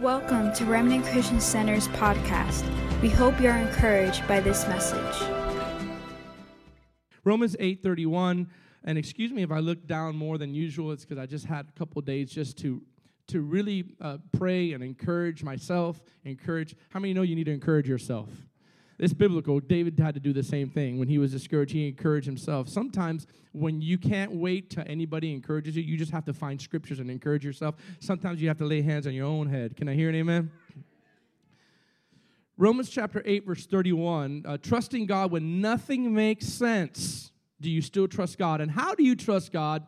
Welcome to Remnant Christian Center's podcast. We hope you're encouraged by this message. Romans 8:31 and excuse me if I look down more than usual it's cuz I just had a couple days just to to really uh, pray and encourage myself, encourage how many know you need to encourage yourself? It's biblical. David had to do the same thing. When he was discouraged, he encouraged himself. Sometimes when you can't wait till anybody encourages you, you just have to find scriptures and encourage yourself. Sometimes you have to lay hands on your own head. Can I hear an amen? Romans chapter 8, verse 31 uh, trusting God when nothing makes sense. Do you still trust God? And how do you trust God?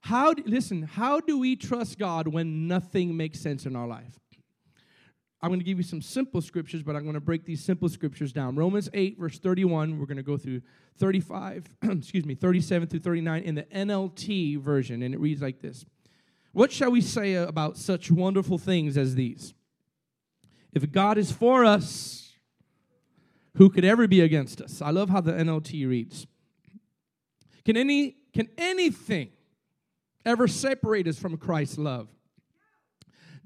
How do, listen, how do we trust God when nothing makes sense in our life? I'm going to give you some simple scriptures, but I'm going to break these simple scriptures down. Romans 8, verse 31, we're going to go through 35, excuse me, 37 through 39 in the NLT version, and it reads like this What shall we say about such wonderful things as these? If God is for us, who could ever be against us? I love how the NLT reads. Can any can anything ever separate us from Christ's love?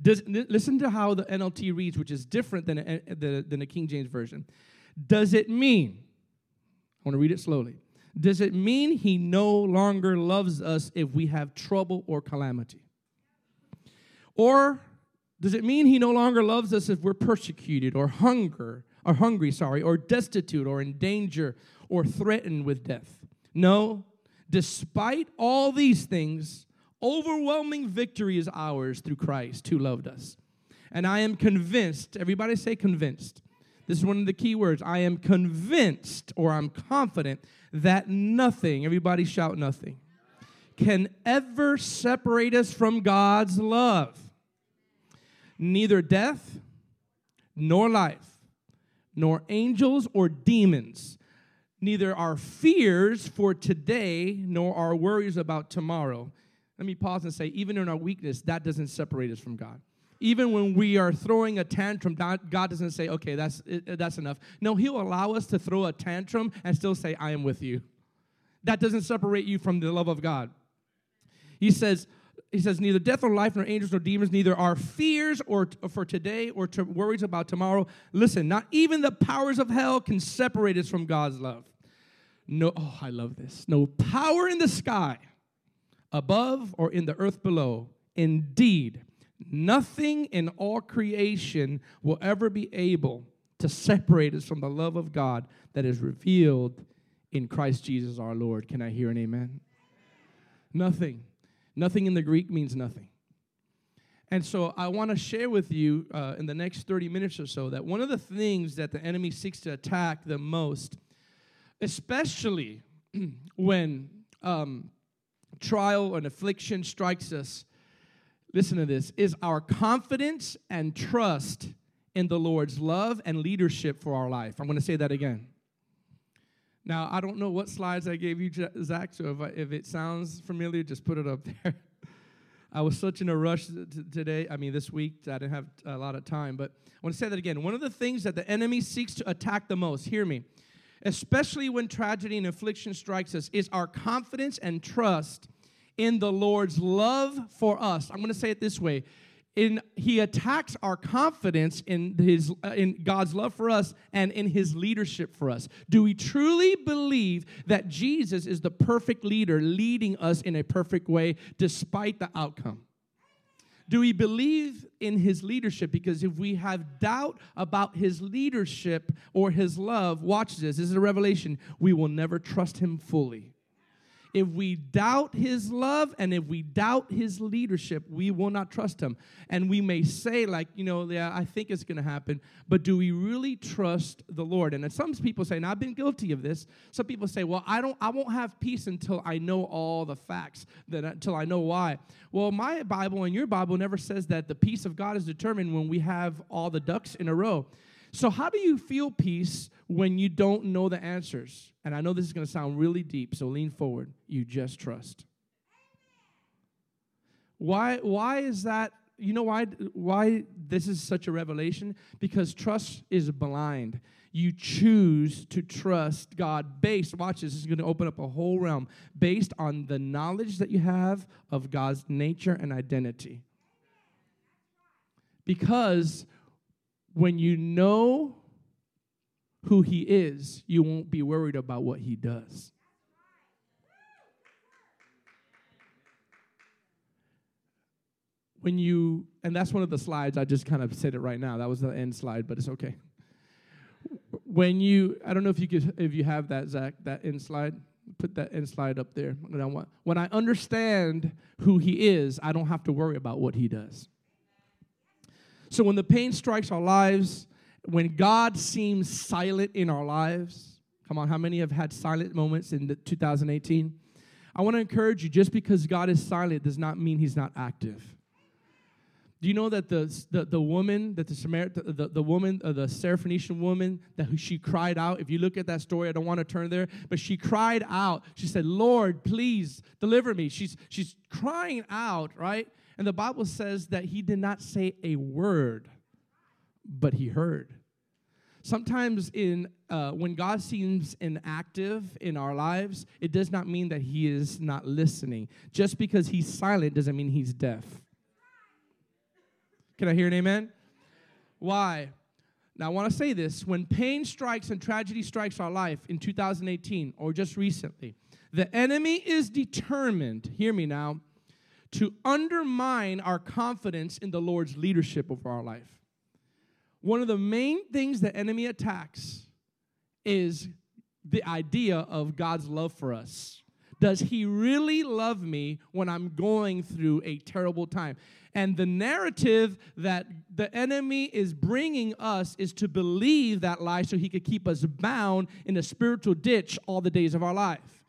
Does, listen to how the NLT reads, which is different than, a, the, than the King James Version. Does it mean, I want to read it slowly. Does it mean he no longer loves us if we have trouble or calamity? Or does it mean he no longer loves us if we're persecuted or hunger or hungry, sorry, or destitute or in danger or threatened with death? No. Despite all these things, Overwhelming victory is ours through Christ who loved us. And I am convinced, everybody say convinced. This is one of the key words. I am convinced or I'm confident that nothing, everybody shout nothing, can ever separate us from God's love. Neither death, nor life, nor angels or demons, neither our fears for today, nor our worries about tomorrow let me pause and say, even in our weakness, that doesn't separate us from God. Even when we are throwing a tantrum, God doesn't say, okay, that's, that's enough. No, He'll allow us to throw a tantrum and still say, I am with you. That doesn't separate you from the love of God. He says, he says, neither death or life, nor angels nor demons, neither our fears or for today or to worries about tomorrow. Listen, not even the powers of hell can separate us from God's love. No, oh, I love this. No power in the sky above or in the earth below. Indeed, nothing in all creation will ever be able to separate us from the love of God that is revealed in Christ Jesus our Lord. Can I hear an amen? Nothing. Nothing in the Greek means nothing. And so I want to share with you uh, in the next 30 minutes or so that one of the things that the enemy seeks to attack the most, especially when um, trial and affliction strikes us, listen to this, is our confidence and trust in the Lord's love and leadership for our life. I'm going to say that again. Now, I don't know what slides I gave you, Zach, so if, I, if it sounds familiar, just put it up there. I was such in a rush t- today, I mean, this week, I didn't have a lot of time, but I want to say that again. One of the things that the enemy seeks to attack the most, hear me, especially when tragedy and affliction strikes us, is our confidence and trust in the Lord's love for us. I'm going to say it this way. In, he attacks our confidence in his uh, in God's love for us and in his leadership for us. Do we truly believe that Jesus is the perfect leader leading us in a perfect way despite the outcome? Do we believe in his leadership? Because if we have doubt about his leadership or his love, watch this, this is a revelation, we will never trust him fully. If we doubt his love and if we doubt his leadership, we will not trust him. And we may say, like, you know, yeah, I think it's going to happen, but do we really trust the Lord? And some people say, and I've been guilty of this. Some people say, well, I don't, I won't have peace until I know all the facts, that until uh, I know why. Well, my Bible and your Bible never says that the peace of God is determined when we have all the ducks in a row. So, how do you feel peace when you don't know the answers? And I know this is going to sound really deep, so lean forward. You just trust. Why, why is that? You know why, why this is such a revelation? Because trust is blind. You choose to trust God based, watch this, this is going to open up a whole realm, based on the knowledge that you have of God's nature and identity. Because when you know who He is, you won't be worried about what He does. When you, and that's one of the slides, I just kind of said it right now. That was the end slide, but it's okay. When you, I don't know if you could, if you have that, Zach, that end slide put that end slide up there. When I understand who he is, I don't have to worry about what he does. So when the pain strikes our lives, when God seems silent in our lives, come on, how many have had silent moments in 2018? I want to encourage you just because God is silent does not mean he's not active. Do you know that the, the, the woman, that the Samaritan, the, the woman, uh, the Syrophoenician woman, that she cried out? If you look at that story, I don't want to turn there, but she cried out. She said, Lord, please deliver me. She's, she's crying out, right? And the Bible says that he did not say a word, but he heard. Sometimes, in uh, when God seems inactive in our lives, it does not mean that He is not listening. Just because He's silent doesn't mean He's deaf. Can I hear an amen? Why? Now, I want to say this when pain strikes and tragedy strikes our life in 2018 or just recently, the enemy is determined, hear me now, to undermine our confidence in the Lord's leadership over our life. One of the main things the enemy attacks is the idea of God's love for us. Does he really love me when I'm going through a terrible time? And the narrative that the enemy is bringing us is to believe that lie so he could keep us bound in a spiritual ditch all the days of our life.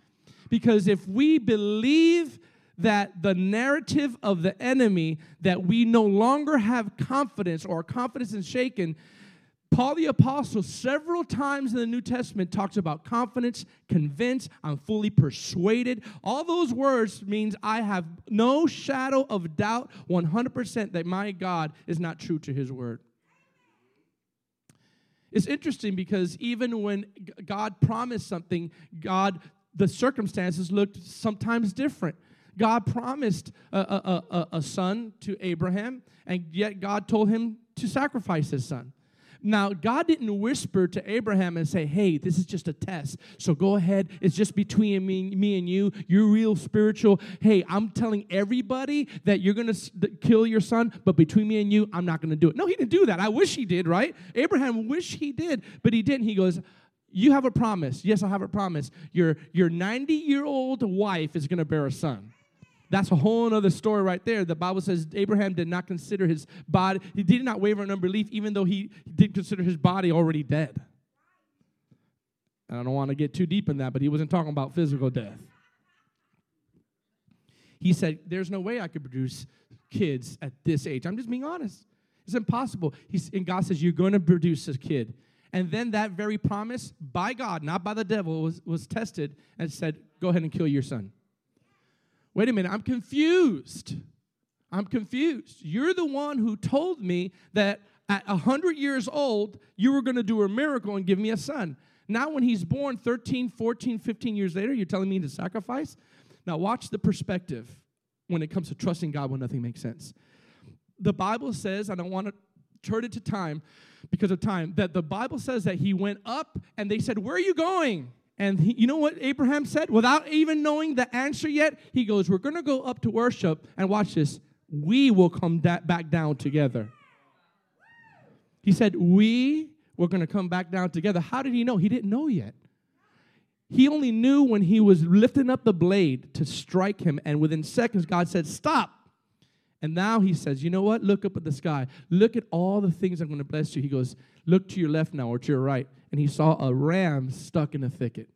Because if we believe that the narrative of the enemy that we no longer have confidence or confidence is shaken, Paul the Apostle, several times in the New Testament, talks about confidence, convinced, I'm fully persuaded. All those words means I have no shadow of doubt 100% that my God is not true to his word. It's interesting because even when God promised something, God, the circumstances looked sometimes different. God promised a, a, a, a son to Abraham, and yet God told him to sacrifice his son. Now, God didn't whisper to Abraham and say, hey, this is just a test. So go ahead. It's just between me, me and you. You're real spiritual. Hey, I'm telling everybody that you're going to kill your son, but between me and you, I'm not going to do it. No, he didn't do that. I wish he did, right? Abraham wish he did, but he didn't. He goes, you have a promise. Yes, I have a promise. Your, your 90 year old wife is going to bear a son. That's a whole other story right there. The Bible says Abraham did not consider his body, he did not waver in unbelief, even though he did consider his body already dead. And I don't want to get too deep in that, but he wasn't talking about physical death. He said, There's no way I could produce kids at this age. I'm just being honest. It's impossible. He's, and God says, You're going to produce a kid. And then that very promise by God, not by the devil, was, was tested and said, Go ahead and kill your son. Wait a minute, I'm confused. I'm confused. You're the one who told me that at 100 years old, you were going to do a miracle and give me a son. Now, when he's born 13, 14, 15 years later, you're telling me to sacrifice? Now, watch the perspective when it comes to trusting God when nothing makes sense. The Bible says, I want to turn it to time because of time, that the Bible says that he went up and they said, Where are you going? And he, you know what Abraham said? Without even knowing the answer yet, he goes, We're going to go up to worship, and watch this. We will come da- back down together. He said, We were going to come back down together. How did he know? He didn't know yet. He only knew when he was lifting up the blade to strike him, and within seconds, God said, Stop. And now he says, You know what? Look up at the sky. Look at all the things I'm going to bless you. He goes, Look to your left now or to your right. And he saw a ram stuck in a thicket.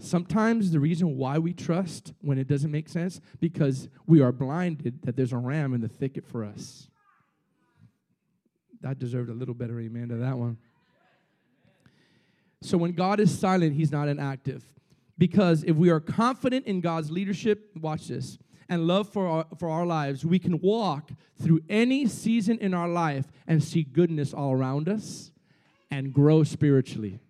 Sometimes the reason why we trust when it doesn't make sense because we are blinded that there's a ram in the thicket for us. That deserved a little better amen to that one. So when God is silent, he's not inactive. Because if we are confident in God's leadership, watch this and love for our, for our lives, we can walk through any season in our life and see goodness all around us and grow spiritually.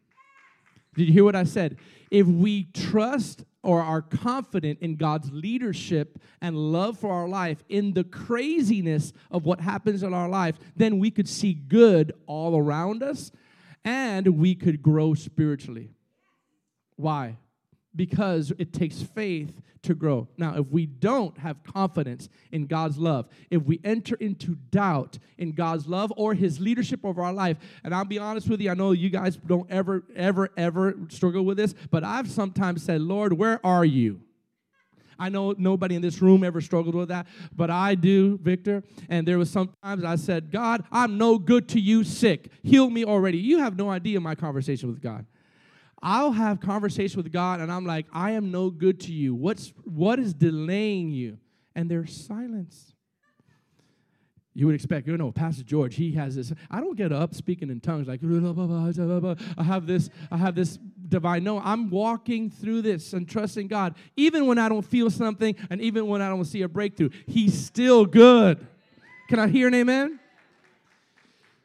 Did you hear what I said? If we trust or are confident in God's leadership and love for our life in the craziness of what happens in our life, then we could see good all around us and we could grow spiritually. Why? Because it takes faith to grow. Now, if we don't have confidence in God's love, if we enter into doubt in God's love or His leadership over our life, and I'll be honest with you, I know you guys don't ever, ever, ever struggle with this, but I've sometimes said, Lord, where are you? I know nobody in this room ever struggled with that, but I do, Victor. And there was sometimes I said, God, I'm no good to you, sick. Heal me already. You have no idea my conversation with God. I'll have conversation with God and I'm like, I am no good to you. What's what is delaying you? And there's silence. You would expect, you know, Pastor George, he has this. I don't get up speaking in tongues like I have this, I have this divine. No, I'm walking through this and trusting God. Even when I don't feel something and even when I don't see a breakthrough, He's still good. Can I hear an amen?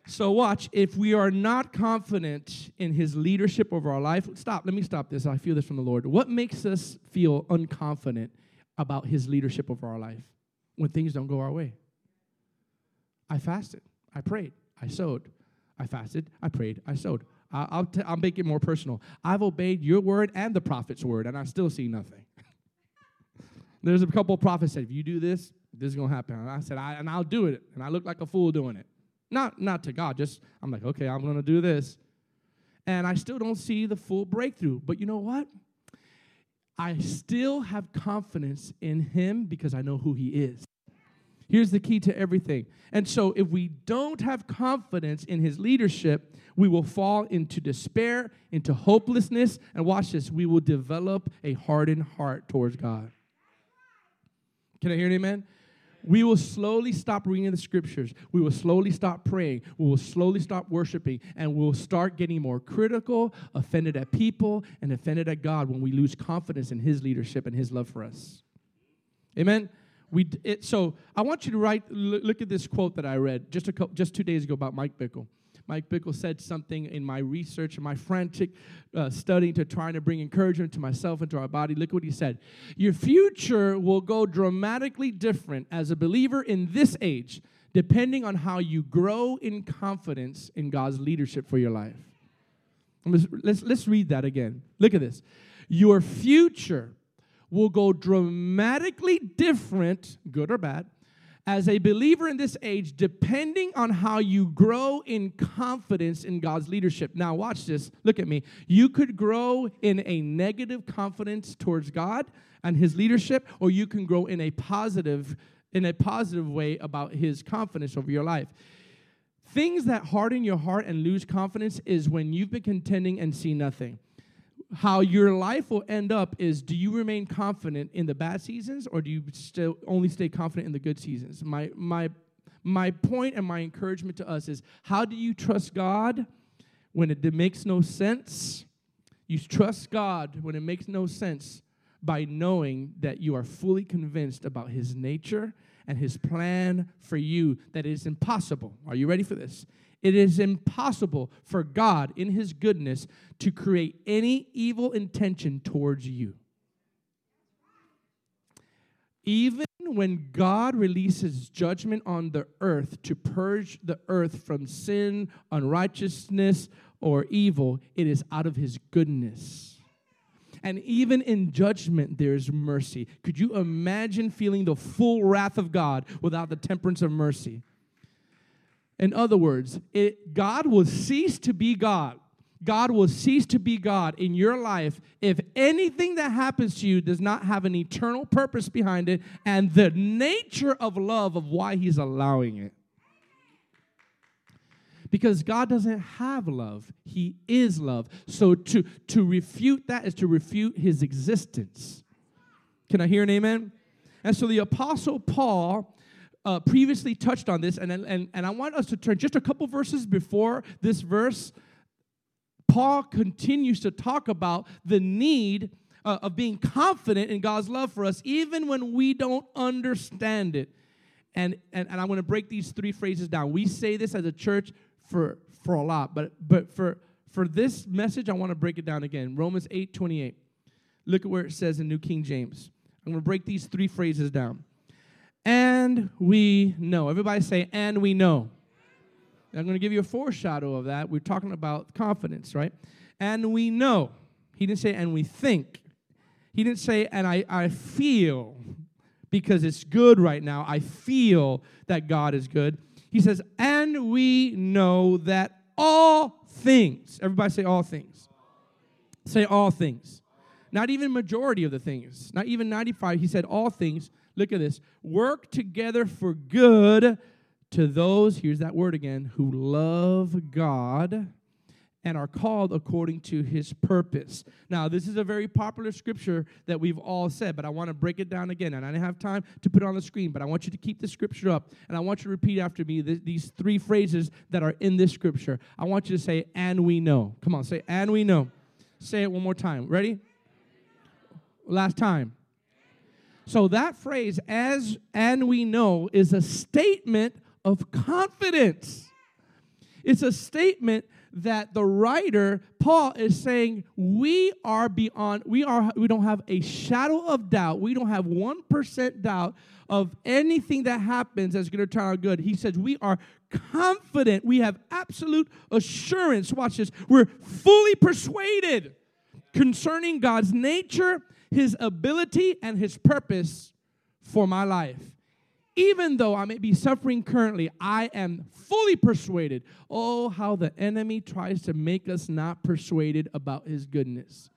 So, watch, if we are not confident in his leadership over our life, stop, let me stop this. I feel this from the Lord. What makes us feel unconfident about his leadership over our life when things don't go our way? I fasted, I prayed, I sowed. I fasted, I prayed, I sowed. I'll, t- I'll make it more personal. I've obeyed your word and the prophet's word, and I still see nothing. There's a couple of prophets said, if you do this, this is going to happen. And I said, I, and I'll do it. And I look like a fool doing it. Not, not to God, just I'm like, okay, I'm to do this. And I still don't see the full breakthrough. But you know what? I still have confidence in Him because I know who He is. Here's the key to everything. And so, if we don't have confidence in His leadership, we will fall into despair, into hopelessness, and watch this, we will develop a hardened heart towards God. Can I hear an amen? We will slowly stop reading the scriptures. We will slowly stop praying. We will slowly stop worshiping. And we'll start getting more critical, offended at people, and offended at God when we lose confidence in His leadership and His love for us. Amen? We, it, so I want you to write, look at this quote that I read just, a just two days ago about Mike Bickle. Mike Bickle said something in my research and my frantic uh, studying to trying to bring encouragement to myself and to our body. Look what he said. Your future will go dramatically different as a believer in this age, depending on how you grow in confidence in God's leadership for your life. Let's, let's read that again. Look at this. Your future will go dramatically different, good or bad, as a believer in this age, depending on how you grow in confidence in God's leadership. Now, watch this. Look at me. You could grow in a negative confidence towards God and His leadership, or you can grow in a positive, in a positive way about His confidence over your life. Things that harden your heart and lose confidence is when you've been contending and see nothing how your life will end up is do you remain confident in the bad seasons or do you still only stay confident in the good seasons? My my my point and my encouragement to us is how do you trust god when it makes no sense? You trust god when it makes no sense by knowing that you are fully convinced about his nature and his plan for you that it is impossible. Are you ready for this it is impossible for God, in His goodness, to create any evil intention towards you. Even when God releases judgment on the earth to purge the earth from sin, unrighteousness, or evil, it is out of His goodness. And even in judgment, there's mercy. Could you imagine feeling the full wrath of God without the temperance of mercy? In other words, it, God will cease to be God. God will cease to be God in your life if anything that happens to you does not have an eternal purpose behind it and the nature of love of why He's allowing it. Because God doesn't have love, He is love. So to, to refute that is to refute His existence. Can I hear an amen? And so the Apostle Paul uh, previously touched on this, and, and, and I want us to turn just a couple verses before this verse. Paul continues to talk about the need uh, of being confident in God's love for us, even when we don't understand it. And, and, and I'm going to break these three phrases down. We say this as a church for, for a lot, but, but for, for this message, I want to break it down again. Romans 8 28. Look at where it says in New King James. I'm going to break these three phrases down. And we know. Everybody say, and we know. I'm going to give you a foreshadow of that. We're talking about confidence, right? And we know. He didn't say, and we think. He didn't say, and I, I feel because it's good right now. I feel that God is good. He says, and we know that all things, everybody say all things. Say all things. Not even majority of the things, not even 95. He said all things. Look at this. Work together for good to those, here's that word again, who love God and are called according to his purpose. Now, this is a very popular scripture that we've all said, but I want to break it down again. And I didn't have time to put it on the screen, but I want you to keep the scripture up. And I want you to repeat after me th- these three phrases that are in this scripture. I want you to say, and we know. Come on, say, and we know. Say it one more time. Ready? Last time. So that phrase, as and we know, is a statement of confidence. It's a statement that the writer Paul is saying we are beyond we are we don't have a shadow of doubt. We don't have 1% doubt of anything that happens that's going to turn out good. He says we are confident. We have absolute assurance. Watch this. We're fully persuaded concerning God's nature, his ability and his purpose for my life even though I may be suffering currently, I am fully persuaded. Oh, how the enemy tries to make us not persuaded about his goodness.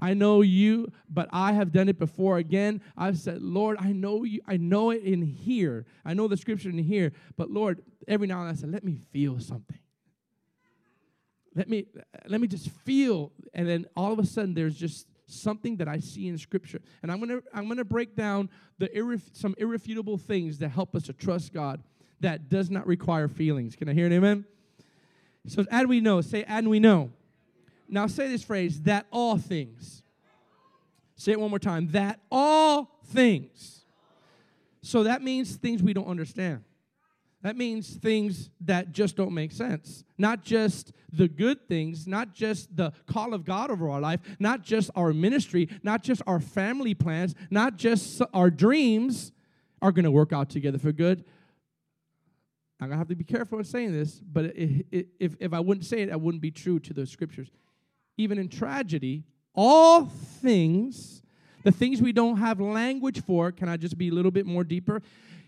I know you, but I have done it before. Again, I've said, Lord, I know you, I know it in here. I know the scripture in here, but Lord, every now and then I said, let me feel something. Let me let me just feel. And then all of a sudden there's just something that I see in Scripture. And I'm gonna I'm gonna break down the irref- some irrefutable things that help us to trust God that does not require feelings. Can I hear an amen? So and we know, say and we know. Now say this phrase that all things. Say it one more time. That all things. So that means things we don't understand. That means things that just don't make sense. Not just the good things, not just the call of God over our life, not just our ministry, not just our family plans, not just our dreams are going to work out together for good. I'm going to have to be careful in saying this, but if, if I wouldn't say it, I wouldn't be true to the scriptures. Even in tragedy, all things, the things we don't have language for, can I just be a little bit more deeper?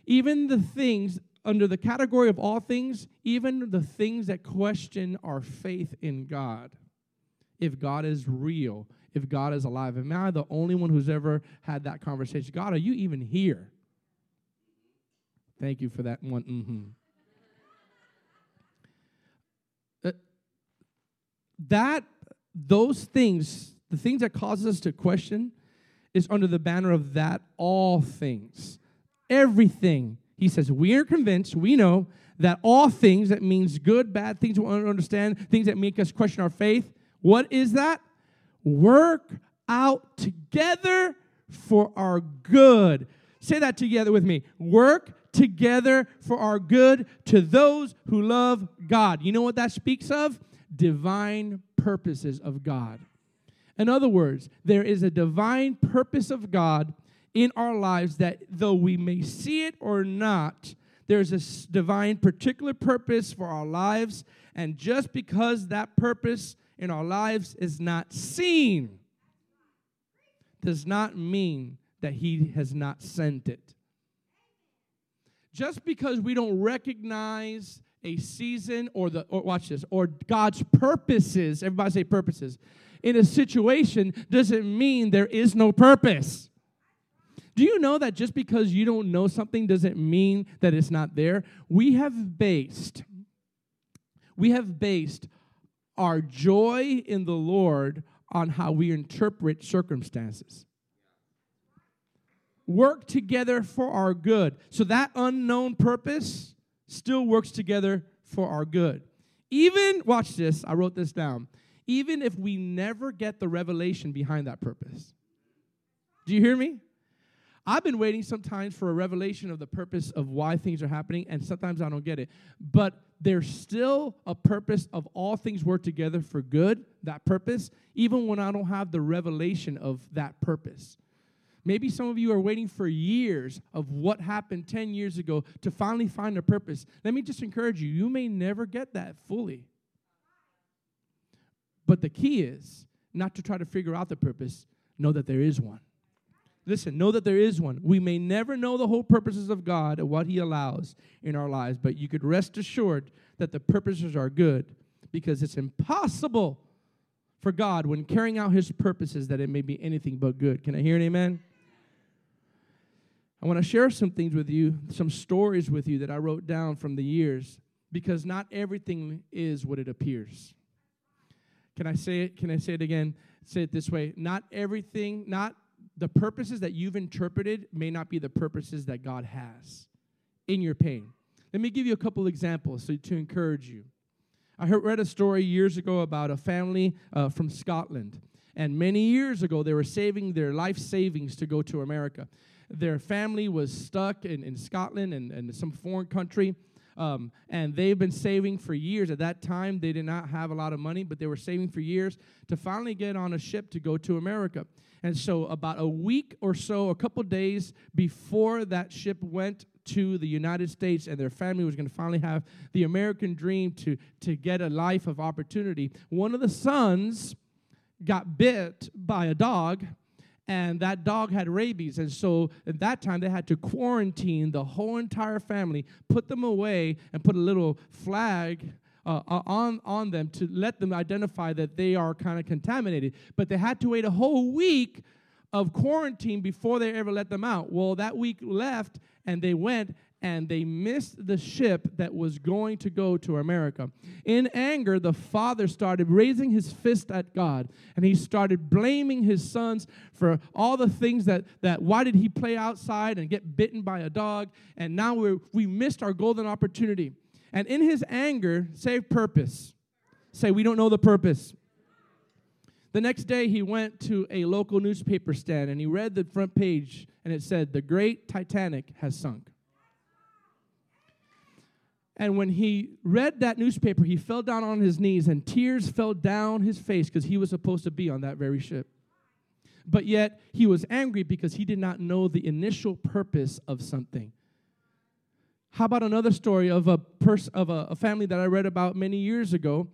Even the things under the category of all things, even the things that question our faith in God. If God is real, if God is alive. Am I the only one who's ever had that conversation? God, are you even here? Thank you for that one. Mm-hmm. Uh, that, those things, the things that cause us to question, is under the banner of that all things. Everything he says, We are convinced, we know that all things, that means good, bad, things we understand, things that make us question our faith, what is that? Work out together for our good. Say that together with me. Work together for our good to those who love God. You know what that speaks of? Divine purposes of God. In other words, there is a divine purpose of God in our lives that though we may see it or not, there's a divine particular purpose for our lives. And just because that purpose in our lives is not seen, does not mean that He has not sent it. Just because we don't recognize a season or the, or watch this, or God's purposes, everybody say purposes, in a situation doesn't mean there is no purpose. Do you know that just because you don't know something doesn't mean that it's not there? We have based we have based our joy in the Lord on how we interpret circumstances. Work together for our good. So that unknown purpose still works together for our good. Even, watch this, I wrote this down. Even if we never get the revelation behind that purpose. Do you hear me? I've been waiting sometimes for a revelation of the purpose of why things are happening, and sometimes I don't get it. But there's still a purpose of all things work together for good, that purpose, even when I don't have the revelation of that purpose. Maybe some of you are waiting for years of what happened 10 years ago to finally find a purpose. Let me just encourage you, you may never get that fully. But the key is not to try to figure out the purpose, know that there is one. Listen, know that there is one. We may never know the whole purposes of God and what He allows in our lives, but you could rest assured that the purposes are good because it's impossible for God when carrying out His purposes that it may be anything but good. Can I hear an amen? I want to share some things with you, some stories with you that I wrote down from the years because not everything is what it appears. Can I say it? Can I say it again? Say it this way. Not everything, not the purposes that you've interpreted may not be the purposes that God has in your pain. Let me give you a couple examples so to encourage you. I heard, read a story years ago about a family uh, from Scotland. And many years ago, they were saving their life savings to go to America. Their family was stuck in, in Scotland and, and some foreign country. Um, and they've been saving for years. At that time, they did not have a lot of money, but they were saving for years to finally get on a ship to go to America. And so, about a week or so, a couple days before that ship went to the United States and their family was going to finally have the American dream to, to get a life of opportunity, one of the sons got bit by a dog and that dog had rabies. And so at that time, they had to quarantine the whole entire family, put them away, and put a little flag uh, uh, on, on them to let them identify that they are kind of contaminated. But they had to wait a whole week of quarantine before they ever let them out. Well, that week left, and they went and they missed the ship that was going to go to America. In anger, the father started raising his fist at God and he started blaming his sons for all the things that, that why did he play outside and get bitten by a dog? And now we we missed our golden opportunity. And in his anger, save purpose. Say, we don't know the purpose. The next day, he went to a local newspaper stand and he read the front page, and it said, The great Titanic has sunk. And when he read that newspaper, he fell down on his knees and tears fell down his face because he was supposed to be on that very ship. But yet, he was angry because he did not know the initial purpose of something. How about another story of a person of a, a family that I read about many years ago?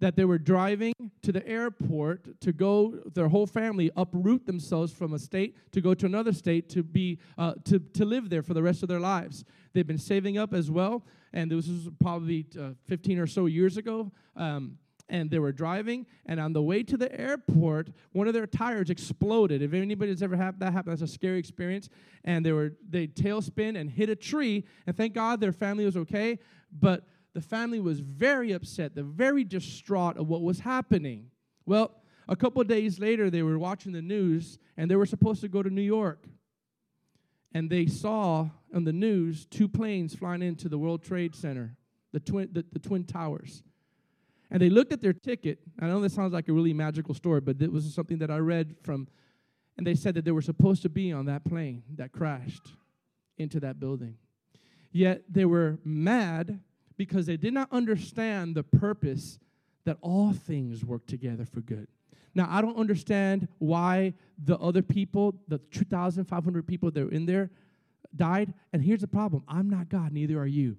that they were driving to the airport to go their whole family uproot themselves from a state to go to another state to be uh, to, to live there for the rest of their lives they've been saving up as well and this was probably uh, 15 or so years ago um, and they were driving, and on the way to the airport, one of their tires exploded. If anybody's ever had that happen, that's a scary experience. And they were they tailspin and hit a tree, and thank God their family was okay. But the family was very upset, they're very distraught of what was happening. Well, a couple days later, they were watching the news, and they were supposed to go to New York. And they saw on the news two planes flying into the World Trade Center, the twin, the, the twin towers. And they looked at their ticket. I know this sounds like a really magical story, but it was something that I read from, and they said that they were supposed to be on that plane that crashed into that building. Yet they were mad because they did not understand the purpose that all things work together for good. Now, I don't understand why the other people, the 2,500 people that were in there, died. And here's the problem I'm not God, neither are you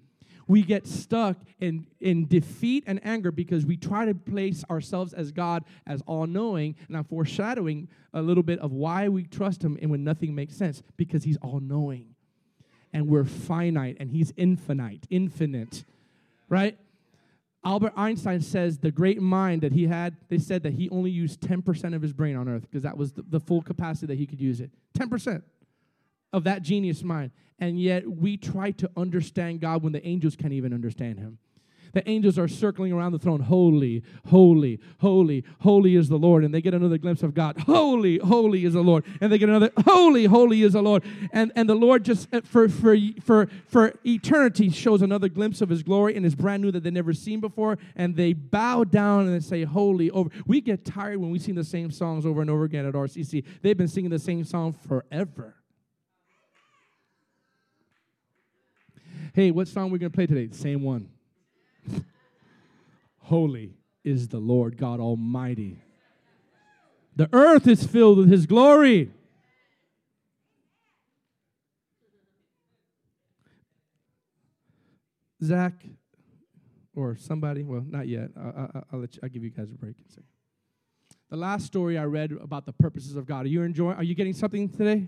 we get stuck in, in defeat and anger because we try to place ourselves as God as all knowing. And I'm foreshadowing a little bit of why we trust Him and when nothing makes sense because He's all knowing. And we're finite and He's infinite, infinite, right? Albert Einstein says the great mind that he had, they said that he only used 10% of his brain on earth because that was the, the full capacity that he could use it. 10% of that genius mind. And yet we try to understand God when the angels can't even understand him. The angels are circling around the throne, holy, holy, holy, holy is the Lord. And they get another glimpse of God. Holy, holy is the Lord. And they get another, holy, holy is the Lord. And, and the Lord just uh, for, for, for, for eternity shows another glimpse of his glory and is brand new that they've never seen before. And they bow down and they say, holy, over. We get tired when we sing the same songs over and over again at RCC. They've been singing the same song forever. Hey, what song are we going to play today? Same one. Holy is the Lord God Almighty. The earth is filled with His glory. Zach, or somebody, well, not yet. I, will let you, I'll give you guys a break. The last story I read about the purposes of God. Are you enjoying? Are you getting something today?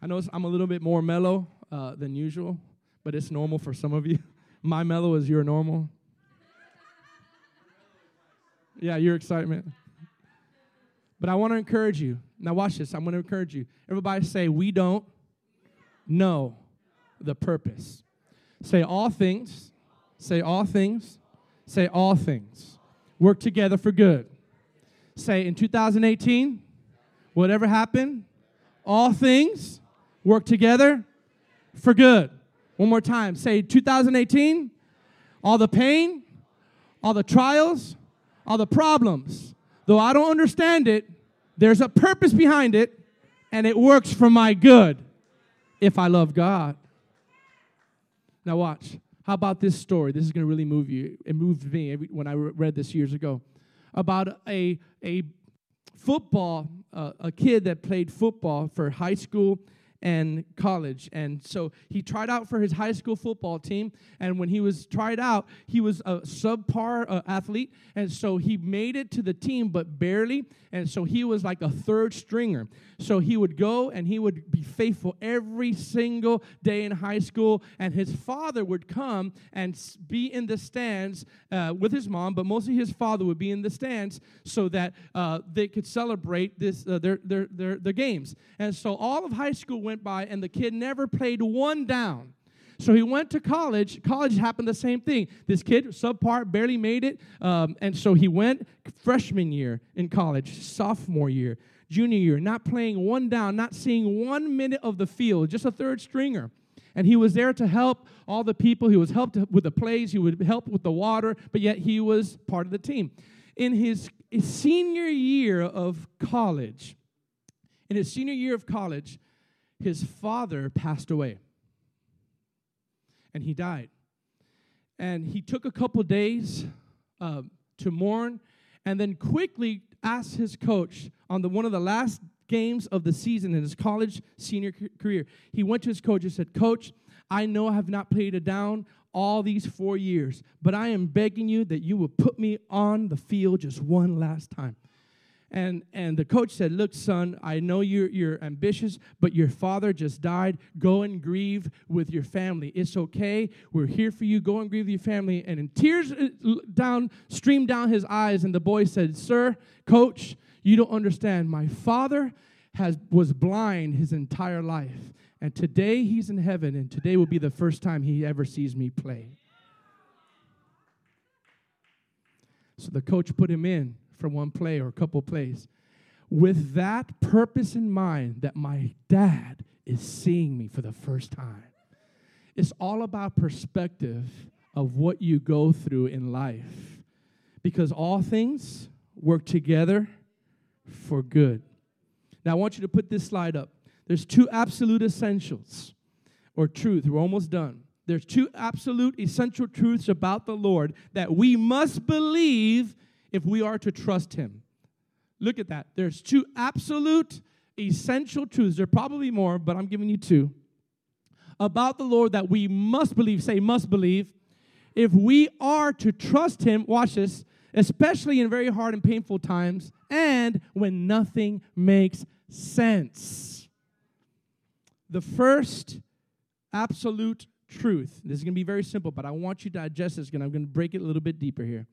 I know I'm a little bit more mellow uh, than usual, but it's normal for some of you. My mellow is your normal. Yeah, your excitement. But I want to encourage you. Now, watch this. I'm going to encourage you. Everybody say, We don't know the purpose. Say, All things. Say, All things. Say, All things. Work together for good. Say, In 2018, whatever happened, all things work together for good. One more time. Say, 2018, all the pain, all the trials, all the problems, though I don't understand it, there's a purpose behind it, and it works for my good if I love God. Now, watch. How about this story? This is going to really move you. It moved me when I read this years ago about a, a football, uh, a kid that played football for high school and college. And so he tried out for his high school football team. And when he was tried out, he was a subpar uh, athlete. And so he made it to the team, but barely. And so he was like a third stringer. So he would go and he would be faithful every single day in high school. And his father would come and be in the stands uh, with his mom, but mostly his father would be in the stands so that uh, they could celebrate this uh, their, their, their, their games. And so all of high school went by, and the kid never played one down. So he went to college. College happened the same thing. This kid, subpar, barely made it. Um, and so he went freshman year in college, sophomore year, junior year, not playing one down, not seeing one minute of the field, just a third stringer. And he was there to help all the people. He was helped with the plays, he would help with the water, but yet he was part of the team. In his senior year of college, in his senior year of college, his father passed away and he died. And he took a couple days uh, to mourn and then quickly asked his coach on the one of the last games of the season in his college senior career. He went to his coach and said, Coach, I know I have not played it down all these four years, but I am begging you that you will put me on the field just one last time. And, and the coach said, Look, son, I know you're, you're ambitious, but your father just died. Go and grieve with your family. It's okay. We're here for you. Go and grieve with your family. And in tears uh, down, streamed down his eyes, and the boy said, Sir, coach, you don't understand. My father has, was blind his entire life. And today he's in heaven, and today will be the first time he ever sees me play. So the coach put him in for one play or a couple plays with that purpose in mind that my dad is seeing me for the first time. It's all about perspective of what you go through in life because all things work together for good. Now, I want you to put this slide up. There's two absolute essentials or truth. We're almost done. There's two absolute essential truths about the Lord that we must believe if we are to trust Him. Look at that. There's two absolute essential truths. There are probably more, but I'm giving you two. About the Lord that we must believe, say, must believe. If we are to trust Him, watch this, especially in very hard and painful times, and when nothing makes sense. The first absolute truth, this is going to be very simple, but I want you to digest this, and I'm going to break it a little bit deeper here.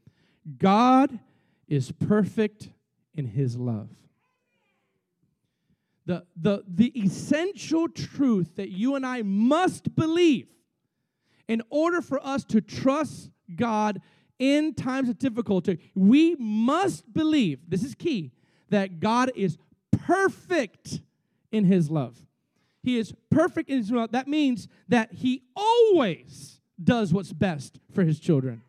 God is perfect in his love. The, the, the essential truth that you and I must believe in order for us to trust God in times of difficulty, we must believe, this is key, that God is perfect in his love. He is perfect in his love. That means that he always does what's best for his children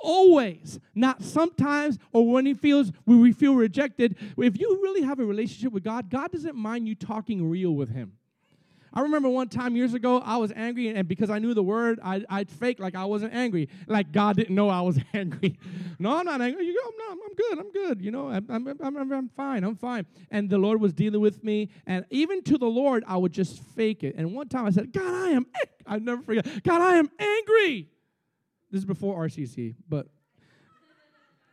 always, not sometimes or when he feels when we feel rejected. If you really have a relationship with God, God doesn't mind you talking real with him. I remember one time years ago, I was angry, and because I knew the word, I, I'd fake like I wasn't angry, like God didn't know I was angry. no, I'm not angry. You go, no, I'm good. I'm good. You know, I'm, I'm, I'm, I'm fine. I'm fine. And the Lord was dealing with me, and even to the Lord, I would just fake it. And one time I said, God, I am, I never forget, God, I am angry. This is before RCC, but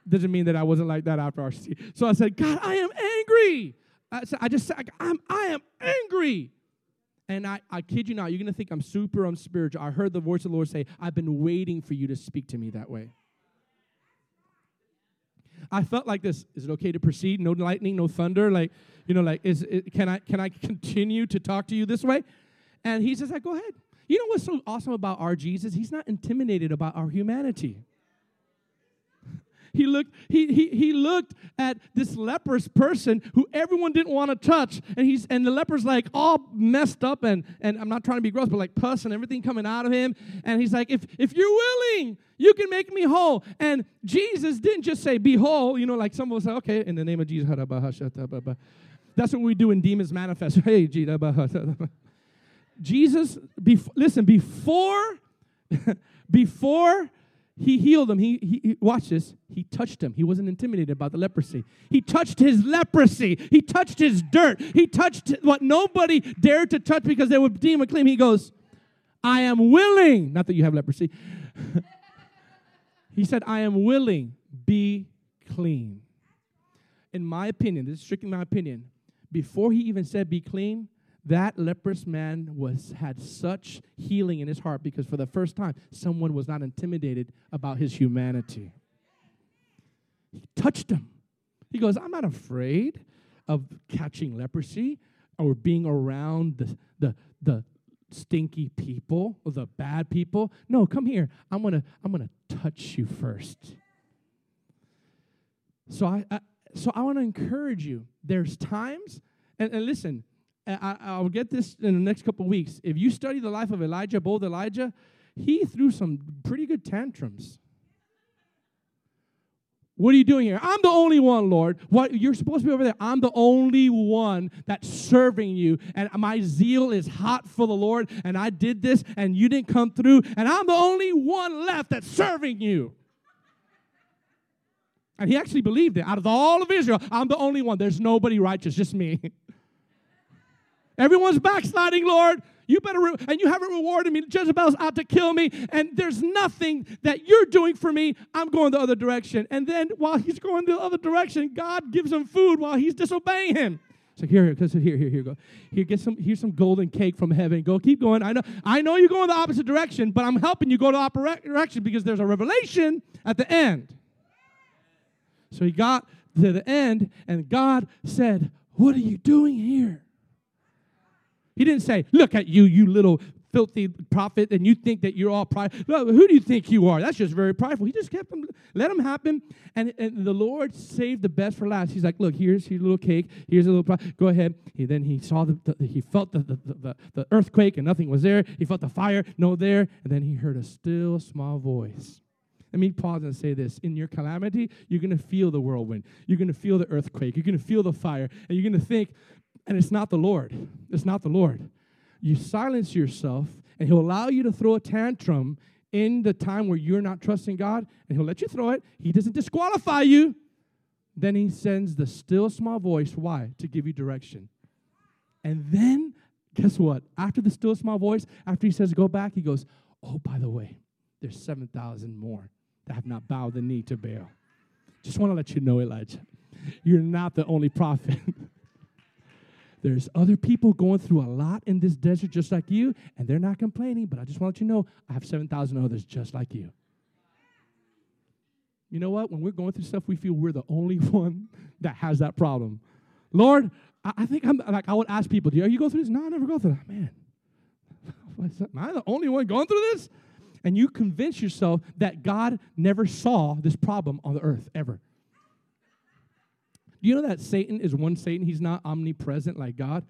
doesn't mean that I wasn't like that after RCC. So I said, God, I am angry. I, said, I just said, I'm, I am angry. And I, I kid you not, you're going to think I'm super unspiritual. I heard the voice of the Lord say, I've been waiting for you to speak to me that way. I felt like this. Is it okay to proceed? No lightning, no thunder. Like, you know, like, is it, can I can I continue to talk to you this way? And he says, "I go ahead." You know what's so awesome about our Jesus? He's not intimidated about our humanity. He looked, he, he, he looked at this leprous person who everyone didn't want to touch. And he's and the leper's like all messed up and, and I'm not trying to be gross, but like pus and everything coming out of him. And he's like, if if you're willing, you can make me whole. And Jesus didn't just say, be whole, you know, like some of us say, okay, in the name of Jesus. That's what we do in Demons Manifest. Hey, Jesus, bef- listen, before, before he healed him. He, he, he, watch this. He touched him. He wasn't intimidated by the leprosy. He touched his leprosy. He touched his dirt. He touched what nobody dared to touch because they would deem it clean. He goes, I am willing. Not that you have leprosy. he said, I am willing. Be clean. In my opinion, this is strictly my opinion, before he even said be clean, that leprous man was had such healing in his heart because for the first time someone was not intimidated about his humanity. He touched him. He goes i'm not afraid of catching leprosy or being around the the the stinky people or the bad people. No come here. I'm gonna i'm gonna touch you first. So i, I so i want to encourage you. There's times and, and listen I, will get this in the next couple weeks. If you study the life of Elijah, both Elijah, he threw some pretty good tantrums. What are you doing here? I'm the only one, Lord. What you're supposed to be over there. I'm the only one that's serving you. And my zeal is hot for the Lord. And I did this and you didn't come through. And I'm the only one left that's serving you. And he actually believed it. Out of all of Israel, I'm the only one. There's nobody righteous, just me. Everyone's backsliding, Lord. You better, re- and you haven't rewarded me. Jezebel's out to kill me, and there's nothing that you're doing for me. I'm going the other direction. And then while he's going the other direction, God gives him food while he's disobeying him. So here, here, here, here, here, go. Here, get some. Here's some golden cake from heaven. Go, keep going. I know, I know you're going the opposite direction, but I'm helping you go the opposite direction because there's a revelation at the end. So he got to the end, and God said, "What are you doing here?" He didn't say, Look at you, you little filthy prophet, and you think that you're all pride. who do you think you are? That's just very prideful. He just kept him, let him happen. And, and the Lord saved the best for last. He's like, Look, here's your little cake. Here's a little, pri- go ahead. He, then he saw the, the he felt the, the, the, the earthquake, and nothing was there. He felt the fire, no there. And then he heard a still small voice. Let me pause and say this. In your calamity, you're going to feel the whirlwind. You're going to feel the earthquake. You're going to feel the fire. And you're going to think, and it's not the Lord. It's not the Lord. You silence yourself, and He'll allow you to throw a tantrum in the time where you're not trusting God, and He'll let you throw it. He doesn't disqualify you. Then He sends the still small voice. Why? To give you direction. And then, guess what? After the still small voice, after He says go back, He goes, Oh, by the way, there's 7,000 more that have not bowed the knee to Baal. Just want to let you know, Elijah, you're not the only prophet. There's other people going through a lot in this desert just like you, and they're not complaining, but I just want you to know I have 7,000 others just like you. You know what? When we're going through stuff, we feel we're the only one that has that problem. Lord, I, I think I'm like, I would ask people, do you go through this? No, I never go through that. Man, am I the only one going through this? And you convince yourself that God never saw this problem on the earth ever. Do you know that Satan is one Satan? He's not omnipresent like God.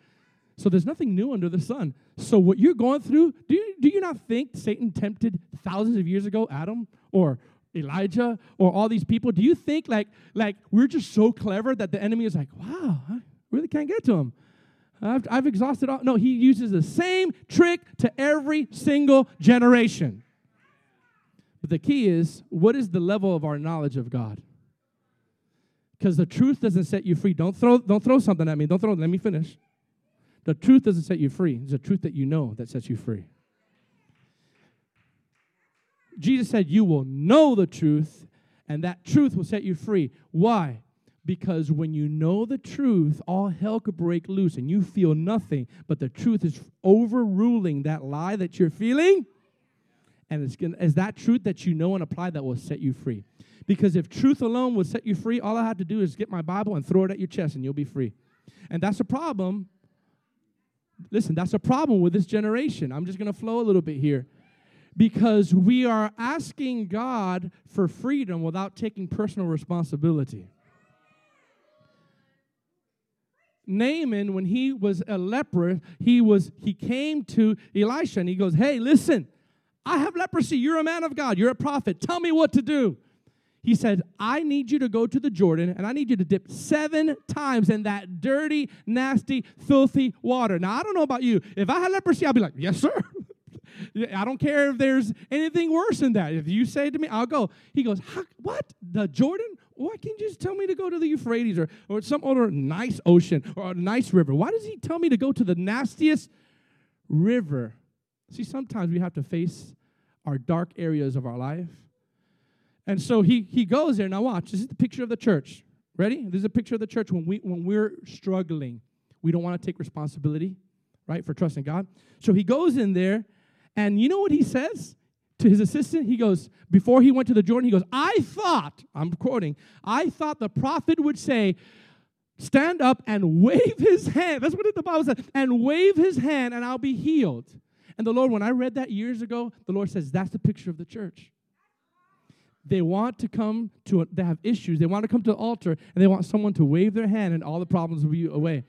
So there's nothing new under the sun. So what you're going through, do you, do you not think Satan tempted thousands of years ago Adam or Elijah or all these people? Do you think like like we're just so clever that the enemy is like, wow, I really can't get to him? I've, I've exhausted all. No, he uses the same trick to every single generation. But the key is what is the level of our knowledge of God? Because the truth doesn't set you free. Don't throw, don't throw something at me. Don't throw, let me finish. The truth doesn't set you free. It's the truth that you know that sets you free. Jesus said, You will know the truth, and that truth will set you free. Why? Because when you know the truth, all hell could break loose and you feel nothing, but the truth is overruling that lie that you're feeling. And it's gonna, is that truth that you know and apply that will set you free. Because if truth alone will set you free, all I have to do is get my Bible and throw it at your chest and you'll be free. And that's a problem. Listen, that's a problem with this generation. I'm just going to flow a little bit here. Because we are asking God for freedom without taking personal responsibility. Naaman, when he was a leper, he was he came to Elisha and he goes, Hey, listen, I have leprosy. You're a man of God, you're a prophet. Tell me what to do. He said, I need you to go to the Jordan and I need you to dip seven times in that dirty, nasty, filthy water. Now, I don't know about you. If I had leprosy, I'd be like, Yes, sir. I don't care if there's anything worse than that. If you say to me, I'll go. He goes, What? The Jordan? Why can't you just tell me to go to the Euphrates or, or some other nice ocean or a nice river? Why does he tell me to go to the nastiest river? See, sometimes we have to face our dark areas of our life. And so he, he goes there. Now, watch. This is the picture of the church. Ready? This is a picture of the church when, we, when we're struggling. We don't want to take responsibility, right, for trusting God. So he goes in there, and you know what he says? to his assistant, he goes, before he went to the Jordan, he goes, I thought, I'm quoting, I thought the prophet would say, stand up and wave his hand. That's what the Bible says, and wave his hand and I'll be healed. And the Lord, when I read that years ago, the Lord says, that's the picture of the church. They want to come to, a, they have issues. They want to come to the altar and they want someone to wave their hand and all the problems will be away.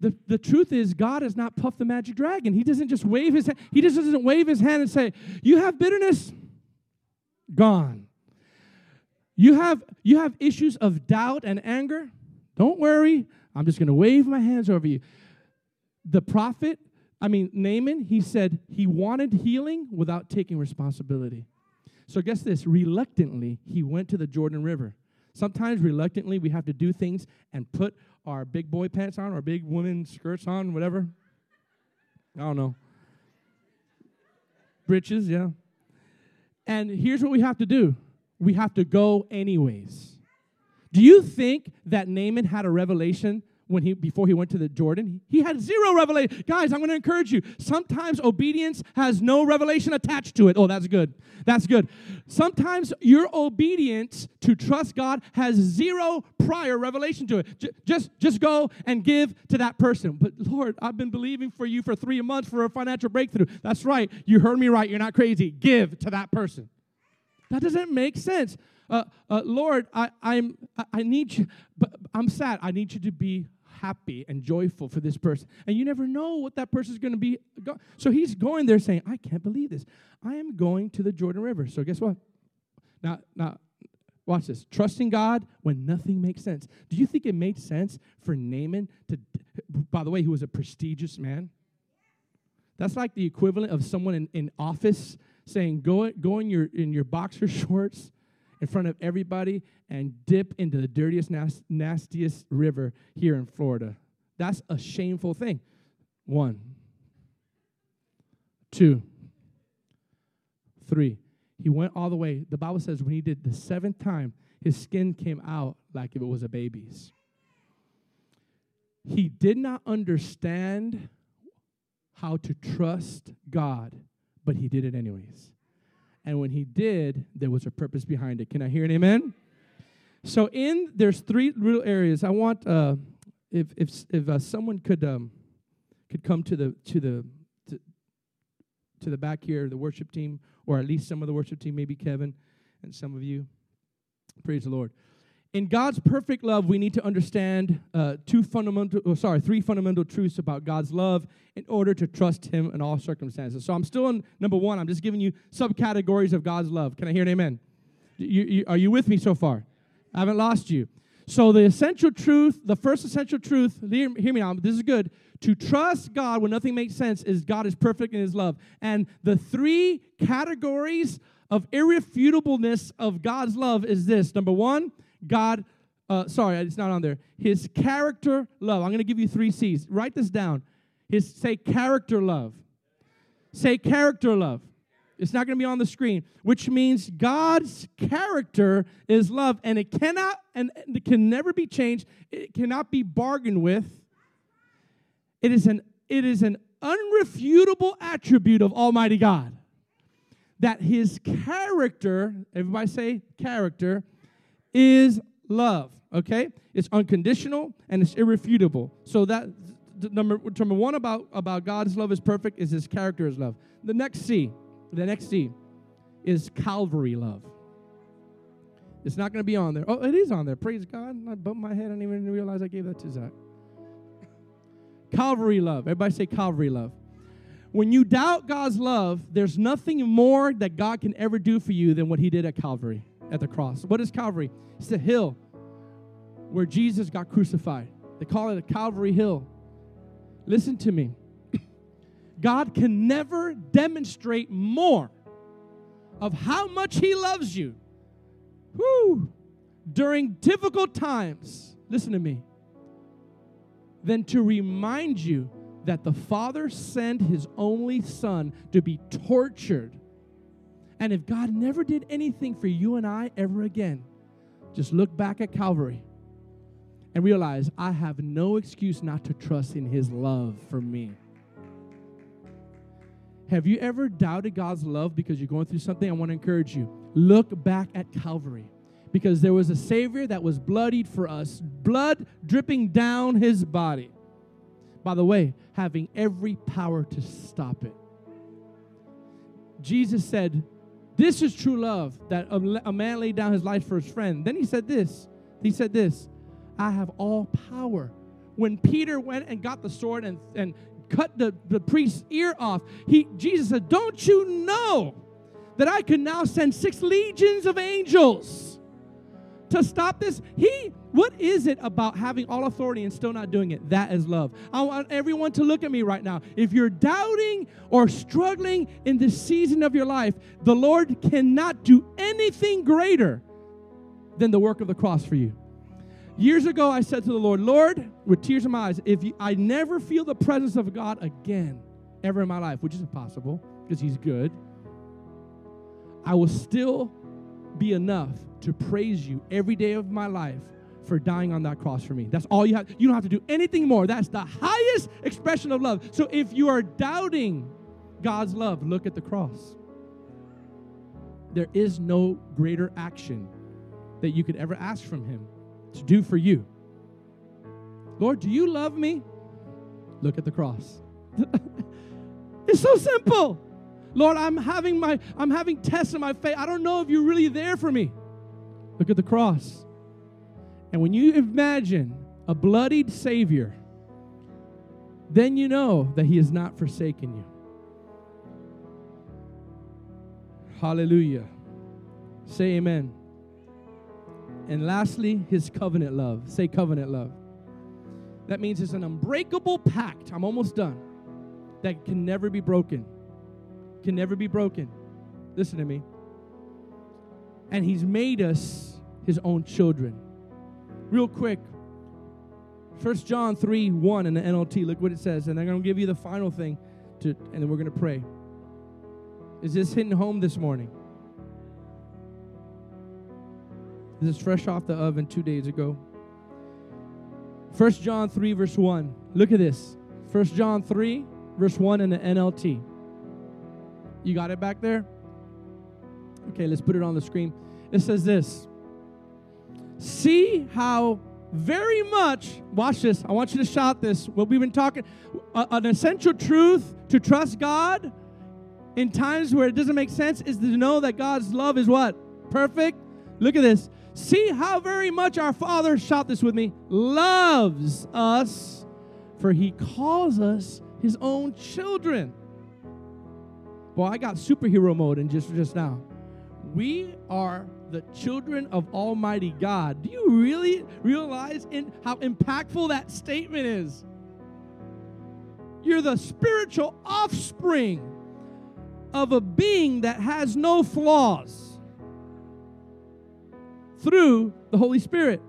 The, the truth is, God has not puffed the magic dragon. He doesn't just wave his hand. He just doesn't wave his hand and say, You have bitterness? Gone. You have, you have issues of doubt and anger? Don't worry. I'm just going to wave my hands over you. The prophet, I mean, Naaman, he said he wanted healing without taking responsibility. So, guess this reluctantly, he went to the Jordan River. Sometimes, reluctantly, we have to do things and put our big boy pants on, our big women skirts on, whatever. I don't know. Breeches, yeah. And here's what we have to do we have to go anyways. Do you think that Naaman had a revelation when he before he went to the Jordan. He had zero revelation. Guys, I'm going to encourage you. Sometimes obedience has no revelation attached to it. Oh, that's good. That's good. Sometimes your obedience to trust God has zero prior revelation to it. J- just just go and give to that person. But Lord, I've been believing for you for 3 months for a financial breakthrough. That's right. You heard me right. You're not crazy. Give to that person. That doesn't make sense. Uh, uh, Lord, I, I'm, I need you, but I'm sad. I need you to be happy and joyful for this person. And you never know what that person is going to be. So he's going there saying, I can't believe this. I am going to the Jordan River. So guess what? Now, now, watch this. Trusting God when nothing makes sense. Do you think it made sense for Naaman to, by the way, he was a prestigious man? That's like the equivalent of someone in, in office saying, go, go in, your, in your boxer shorts in front of everybody and dip into the dirtiest, nas- nastiest river here in Florida. That's a shameful thing. One. Two. Three. He went all the way. The Bible says when he did the seventh time, his skin came out like if it was a baby's. He did not understand how to trust God, but he did it anyways. And when he did, there was a purpose behind it. Can I hear an amen? So in there's three little areas. I want uh, if if if uh, someone could um, could come to the to the to, to the back here, the worship team, or at least some of the worship team, maybe Kevin and some of you. Praise the Lord in God's perfect love, we need to understand uh, two fundamental, oh, sorry, three fundamental truths about God's love in order to trust Him in all circumstances. So I'm still in number one. I'm just giving you subcategories of God's love. Can I hear an amen? You, you, are you with me so far? I haven't lost you. So the essential truth, the first essential truth, hear, hear me out, this is good. To trust God when nothing makes sense is God is perfect in his love. And the three categories of irrefutableness of God's love is this. Number one, God, uh, sorry, it's not on there. His character love. I'm going to give you three C's. Write this down. His, say character love. Say character love. It's not going to be on the screen, which means God's character is love, and it cannot and it can never be changed. It cannot be bargained with. It is an it is an unrefutable attribute of Almighty God that His character, everybody say character, is love. Okay, it's unconditional and it's irrefutable. So that number number one about about God's love is perfect is His character is love. The next C the next C is Calvary love. It's not going to be on there. Oh, it is on there. Praise God. I bumped my head. I didn't even realize I gave that to Zach. Calvary love. Everybody say Calvary love. When you doubt God's love, there's nothing more that God can ever do for you than what He did at Calvary, at the cross. What is Calvary? It's the hill where Jesus got crucified. They call it a Calvary Hill. Listen to me. God can never demonstrate more of how much He loves you. Whew, during difficult times, listen to me, than to remind you that the Father sent His only Son to be tortured. And if God never did anything for you and I ever again, just look back at Calvary and realize I have no excuse not to trust in His love for me. Have you ever doubted God's love because you're going through something? I want to encourage you. Look back at Calvary because there was a Savior that was bloodied for us, blood dripping down his body. By the way, having every power to stop it. Jesus said, This is true love, that a man laid down his life for his friend. Then he said this He said this, I have all power. When Peter went and got the sword and, and cut the, the priest's ear off. He, Jesus said, Don't you know that I can now send six legions of angels to stop this? He, what is it about having all authority and still not doing it? That is love. I want everyone to look at me right now. If you're doubting or struggling in this season of your life, the Lord cannot do anything greater than the work of the cross for you. Years ago, I said to the Lord, Lord, with tears in my eyes, if you, I never feel the presence of God again, ever in my life, which is impossible because He's good, I will still be enough to praise you every day of my life for dying on that cross for me. That's all you have. You don't have to do anything more. That's the highest expression of love. So if you are doubting God's love, look at the cross. There is no greater action that you could ever ask from Him to do for you. Lord, do you love me? Look at the cross. it's so simple. Lord, I'm having my I'm having tests in my faith. I don't know if you're really there for me. Look at the cross. And when you imagine a bloodied savior, then you know that he has not forsaken you. Hallelujah. Say amen. And lastly, his covenant love. Say covenant love. That means it's an unbreakable pact. I'm almost done. That can never be broken. Can never be broken. Listen to me. And he's made us his own children. Real quick. 1 John 3 1 in the NLT. Look what it says. And I'm going to give you the final thing to and then we're going to pray. Is this hitting home this morning? This is fresh off the oven two days ago. 1 John 3, verse 1. Look at this. 1 John 3, verse 1 in the NLT. You got it back there? Okay, let's put it on the screen. It says this See how very much, watch this, I want you to shout this. What we've been talking, uh, an essential truth to trust God in times where it doesn't make sense is to know that God's love is what? Perfect. Look at this. See how very much our Father, shout this with me, loves us, for he calls us his own children. Well, I got superhero mode in just, just now. We are the children of Almighty God. Do you really realize in how impactful that statement is? You're the spiritual offspring of a being that has no flaws through the Holy Spirit.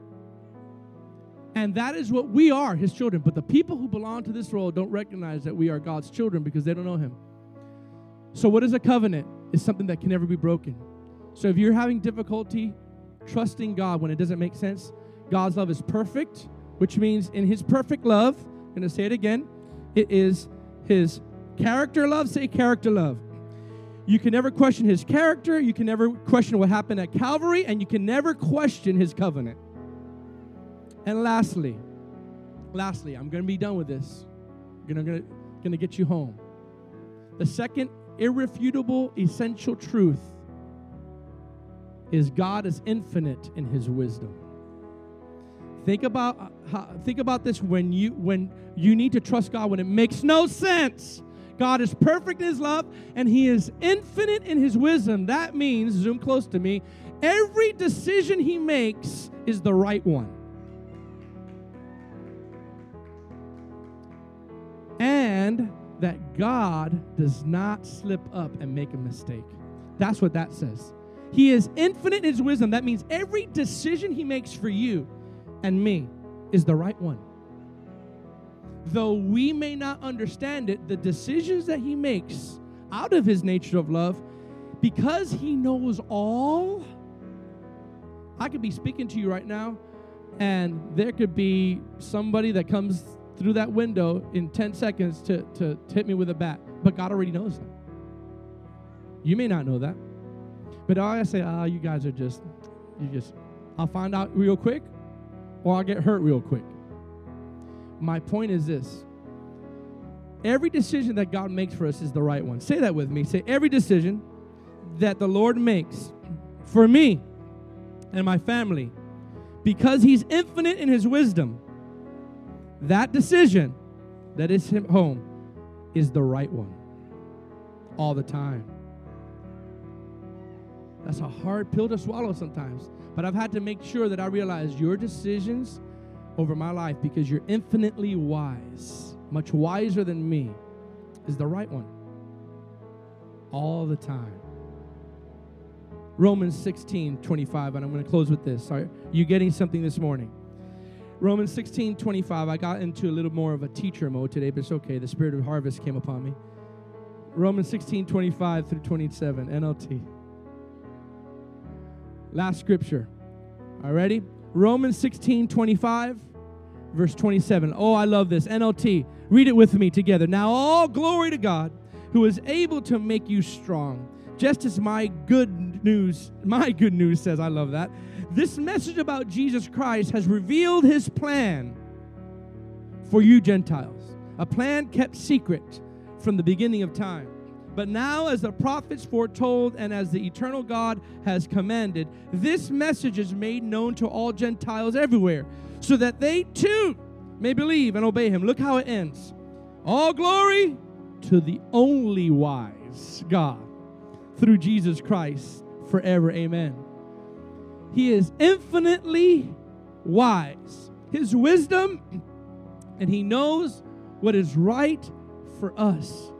And that is what we are, his children. But the people who belong to this world don't recognize that we are God's children because they don't know him. So, what is a covenant? It's something that can never be broken. So, if you're having difficulty trusting God when it doesn't make sense, God's love is perfect, which means in his perfect love, I'm going to say it again, it is his character love. Say character love. You can never question his character. You can never question what happened at Calvary, and you can never question his covenant. And lastly, lastly, I'm going to be done with this. I'm going to, going to get you home. The second irrefutable, essential truth is God is infinite in his wisdom. Think about how, think about this when you when you need to trust God when it makes no sense. God is perfect in his love and he is infinite in his wisdom. That means zoom close to me, every decision he makes is the right one. And that God does not slip up and make a mistake. That's what that says. He is infinite in his wisdom. That means every decision he makes for you and me is the right one. Though we may not understand it, the decisions that he makes out of his nature of love, because he knows all, I could be speaking to you right now, and there could be somebody that comes through that window in 10 seconds to, to, to hit me with a bat. But God already knows that. You may not know that. But I say, ah, oh, you guys are just, you just, I'll find out real quick or I'll get hurt real quick. My point is this every decision that God makes for us is the right one. Say that with me. Say, every decision that the Lord makes for me and my family, because He's infinite in His wisdom, that decision that is Him home is the right one all the time. That's a hard pill to swallow sometimes. But I've had to make sure that I realize your decisions over my life because you're infinitely wise, much wiser than me, is the right one. All the time. Romans 16, 25, and I'm going to close with this. Are you getting something this morning? Romans 16, 25. I got into a little more of a teacher mode today, but it's okay. The spirit of harvest came upon me. Romans 16, 25 through 27, NLT. Last scripture. All ready? Romans 16, 25, verse 27. Oh, I love this. NLT. Read it with me together. Now, all glory to God who is able to make you strong. Just as my good news, my good news says, I love that. This message about Jesus Christ has revealed his plan for you Gentiles, a plan kept secret from the beginning of time but now, as the prophets foretold and as the eternal God has commanded, this message is made known to all Gentiles everywhere, so that they too may believe and obey him. Look how it ends. All glory to the only wise God through Jesus Christ forever. Amen. He is infinitely wise. His wisdom, and he knows what is right for us.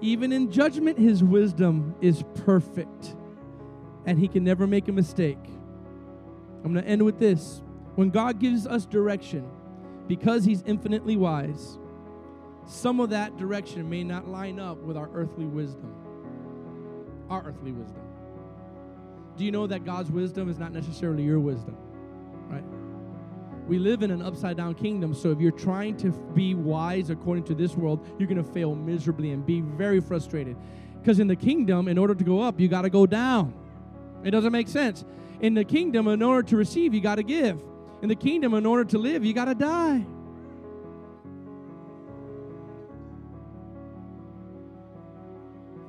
Even in judgment, his wisdom is perfect, and he can never make a mistake. I'm going to end with this. When God gives us direction, because he's infinitely wise, some of that direction may not line up with our earthly wisdom. Our earthly wisdom. Do you know that God's wisdom is not necessarily your wisdom? Right? we live in an upside down kingdom. So if you're trying to be wise according to this world, you're going to fail miserably and be very frustrated. Because in the kingdom, in order to go up, you got to go down. It doesn't make sense. In the kingdom, in order to receive, you got to give. In the kingdom, in order to live, you got to die.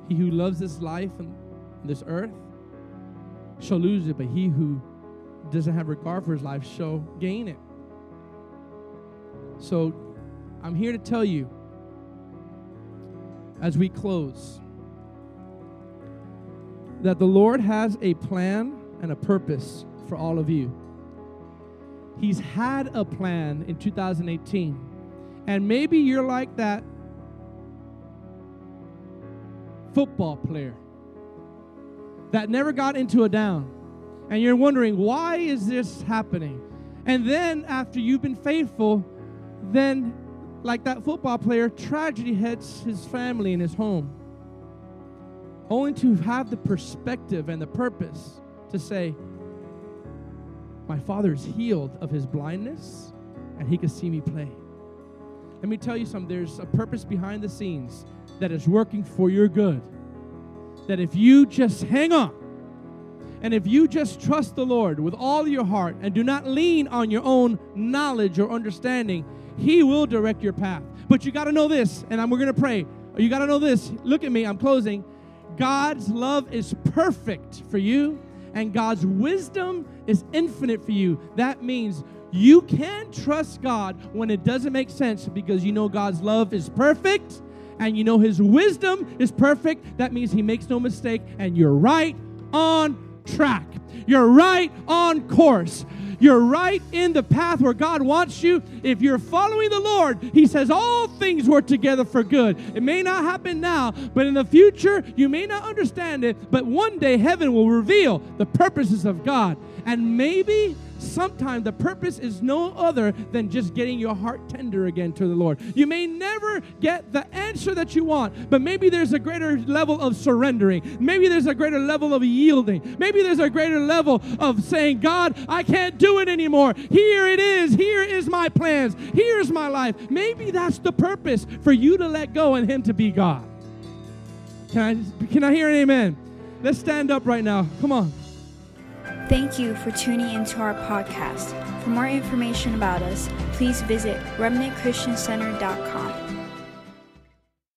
He who loves this life and this earth shall lose it, but he who doesn't have regard for his life shall gain it. So I'm here to tell you as we close that the Lord has a plan and a purpose for all of you. He's had a plan in 2018. And maybe you're like that football player that never got into a down. And you're wondering, why is this happening? And then after you've been faithful, then like that football player, tragedy hits his family and his home. Only to have the perspective and the purpose to say, My father is healed of his blindness and he can see me play. Let me tell you something there's a purpose behind the scenes that is working for your good. That if you just hang on, and if you just trust the Lord with all your heart and do not lean on your own knowledge or understanding, He will direct your path. But you got to know this, and we're going to pray. You got to know this. Look at me, I'm closing. God's love is perfect for you, and God's wisdom is infinite for you. That means you can trust God when it doesn't make sense because you know God's love is perfect and you know His wisdom is perfect. That means He makes no mistake, and you're right on track. You're right on course. You're right in the path where God wants you. If you're following the Lord, He says all things work together for good. It may not happen now, but in the future, you may not understand it, but one day heaven will reveal the purposes of God. And maybe sometimes the purpose is no other than just getting your heart tender again to the Lord. You may never get the answer that you want, but maybe there's a greater level of surrendering. Maybe there's a greater level of yielding. Maybe there's a greater level of saying, God, I can't do it anymore. Here it is. Here is my plans. Here's my life. Maybe that's the purpose for you to let go and Him to be God. Can I, can I hear an amen? Let's stand up right now. Come on. Thank you for tuning into our podcast. For more information about us, please visit remnantchristiancenter.com.